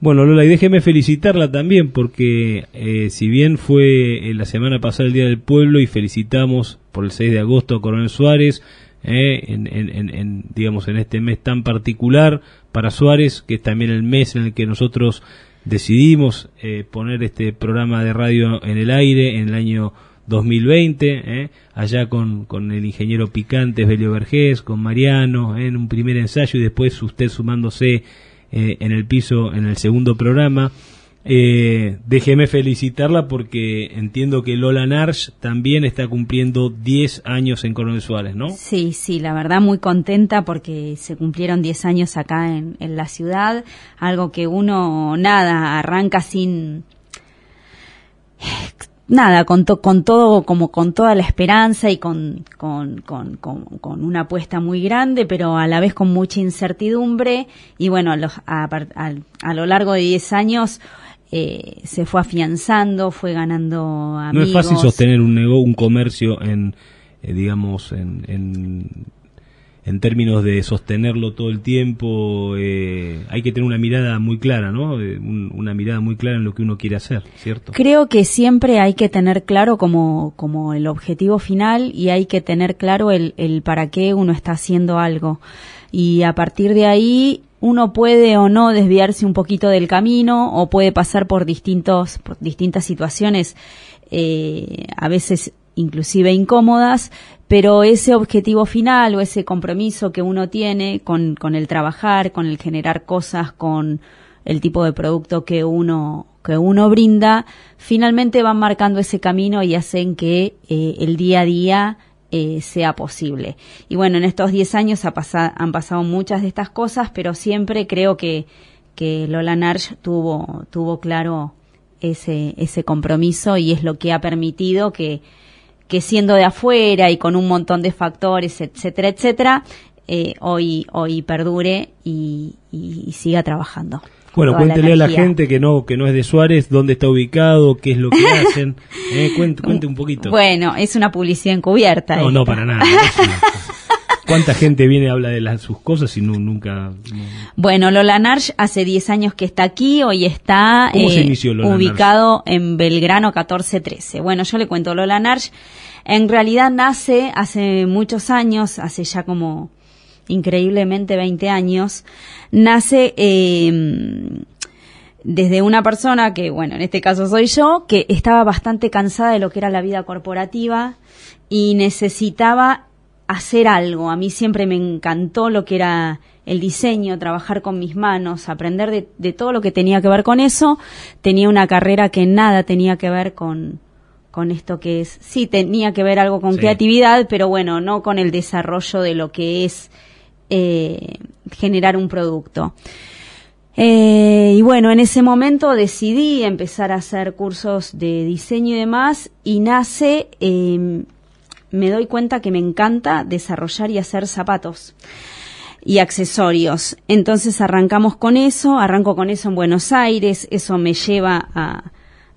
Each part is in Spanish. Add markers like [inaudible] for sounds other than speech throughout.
Bueno, Lola, y déjeme felicitarla también porque eh, si bien fue eh, la semana pasada el Día del Pueblo y felicitamos por el 6 de agosto a Coronel Suárez, eh, en, en, en, digamos, en este mes tan particular para Suárez, que es también el mes en el que nosotros decidimos eh, poner este programa de radio en el aire en el año 2020, eh, allá con, con el ingeniero Picantes Belio Vergés, con Mariano, en un primer ensayo y después usted sumándose eh, en el piso en el segundo programa. Eh, déjeme felicitarla porque entiendo que Lola Narsh también está cumpliendo 10 años en Coronel Suárez, ¿no? Sí, sí, la verdad muy contenta porque se cumplieron 10 años acá en, en la ciudad, algo que uno, nada, arranca sin nada, con, to, con todo, como con toda la esperanza y con, con, con, con, una apuesta muy grande, pero a la vez con mucha incertidumbre. Y bueno, a, los, a, a, a lo largo de 10 años eh, se fue afianzando, fue ganando amigos. No es fácil sostener un, nego, un comercio en, eh, digamos, en, en en términos de sostenerlo todo el tiempo, eh, hay que tener una mirada muy clara, ¿no? Eh, un, una mirada muy clara en lo que uno quiere hacer, ¿cierto? Creo que siempre hay que tener claro como, como el objetivo final y hay que tener claro el, el para qué uno está haciendo algo. Y a partir de ahí uno puede o no desviarse un poquito del camino o puede pasar por distintos por distintas situaciones eh, a veces inclusive incómodas pero ese objetivo final o ese compromiso que uno tiene con, con el trabajar, con el generar cosas, con el tipo de producto que uno que uno brinda, finalmente van marcando ese camino y hacen que eh, el día a día eh, sea posible. Y bueno, en estos 10 años ha pasa, han pasado muchas de estas cosas, pero siempre creo que, que Lola Narch tuvo, tuvo claro ese, ese compromiso y es lo que ha permitido que, que siendo de afuera y con un montón de factores, etcétera, etcétera, eh, hoy, hoy perdure y, y, y siga trabajando. Bueno, cuéntele a la gente que no que no es de Suárez, dónde está ubicado, qué es lo que [laughs] hacen. Eh, cuente, cuente, un poquito. Bueno, es una publicidad encubierta. No, esta. no, para nada. [laughs] ¿Cuánta gente viene y habla de las, sus cosas y no, nunca...? No... Bueno, Lola Narch hace 10 años que está aquí, hoy está eh, ubicado Narch? en Belgrano 1413. Bueno, yo le cuento, Lola Narch en realidad nace hace muchos años, hace ya como increíblemente 20 años, nace eh, desde una persona que, bueno, en este caso soy yo, que estaba bastante cansada de lo que era la vida corporativa y necesitaba hacer algo. A mí siempre me encantó lo que era el diseño, trabajar con mis manos, aprender de, de, todo lo que tenía que ver con eso. Tenía una carrera que nada tenía que ver con, con esto que es, sí, tenía que ver algo con sí. creatividad, pero bueno, no con el desarrollo de lo que es eh, generar un producto. Eh, y bueno, en ese momento decidí empezar a hacer cursos de diseño y demás y nace eh, me doy cuenta que me encanta desarrollar y hacer zapatos y accesorios. Entonces arrancamos con eso, arranco con eso en Buenos Aires, eso me lleva a,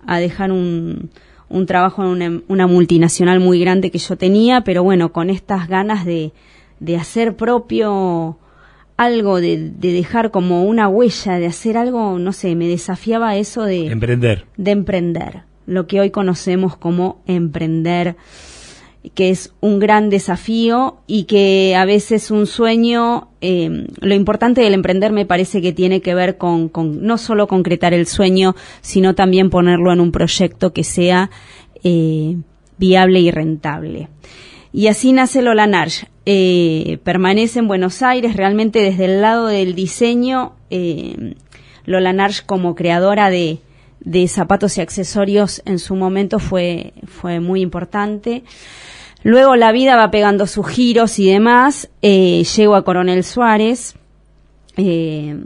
a dejar un, un trabajo en una, una, multinacional muy grande que yo tenía, pero bueno, con estas ganas de, de hacer propio algo, de, de, dejar como una huella, de hacer algo, no sé, me desafiaba eso de... Emprender. De emprender, lo que hoy conocemos como emprender que es un gran desafío y que a veces un sueño, eh, lo importante del emprender me parece que tiene que ver con, con, no solo concretar el sueño, sino también ponerlo en un proyecto que sea eh, viable y rentable. Y así nace Lola Narch. Eh, permanece en Buenos Aires, realmente desde el lado del diseño, eh, Lola Narch como creadora de, de zapatos y accesorios en su momento fue, fue muy importante. Luego la vida va pegando sus giros y demás. Eh, llego a Coronel Suárez. Eh,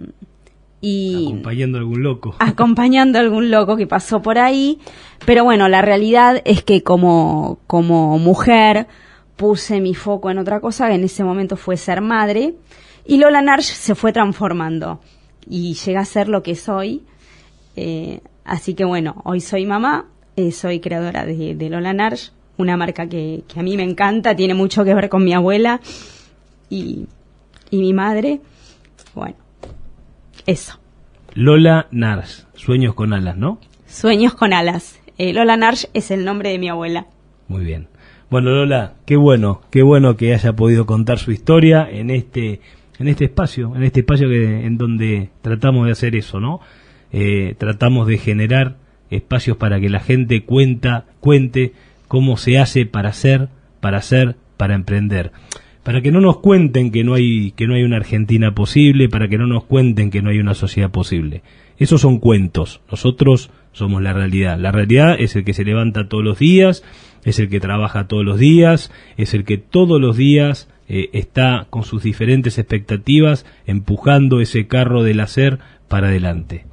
y acompañando a algún loco. [laughs] Acompañando a algún loco que pasó por ahí. Pero bueno, la realidad es que como, como mujer puse mi foco en otra cosa, que en ese momento fue ser madre. Y Lola Narch se fue transformando. Y llega a ser lo que soy. Eh, así que bueno, hoy soy mamá, eh, soy creadora de, de Lola Narch una marca que, que, a mí me encanta, tiene mucho que ver con mi abuela y, y mi madre. Bueno, eso. Lola Nars, Sueños con Alas, ¿no? Sueños con Alas. Eh, Lola Nars es el nombre de mi abuela. Muy bien. Bueno, Lola, qué bueno, qué bueno que haya podido contar su historia en este, en este espacio, en este espacio que, en donde tratamos de hacer eso, ¿no? Eh, tratamos de generar espacios para que la gente cuenta, cuente cómo se hace para hacer, para hacer, para emprender. Para que no nos cuenten que no hay, que no hay una Argentina posible, para que no nos cuenten que no hay una sociedad posible. Esos son cuentos. Nosotros somos la realidad. La realidad es el que se levanta todos los días, es el que trabaja todos los días, es el que todos los días eh, está con sus diferentes expectativas empujando ese carro del hacer para adelante.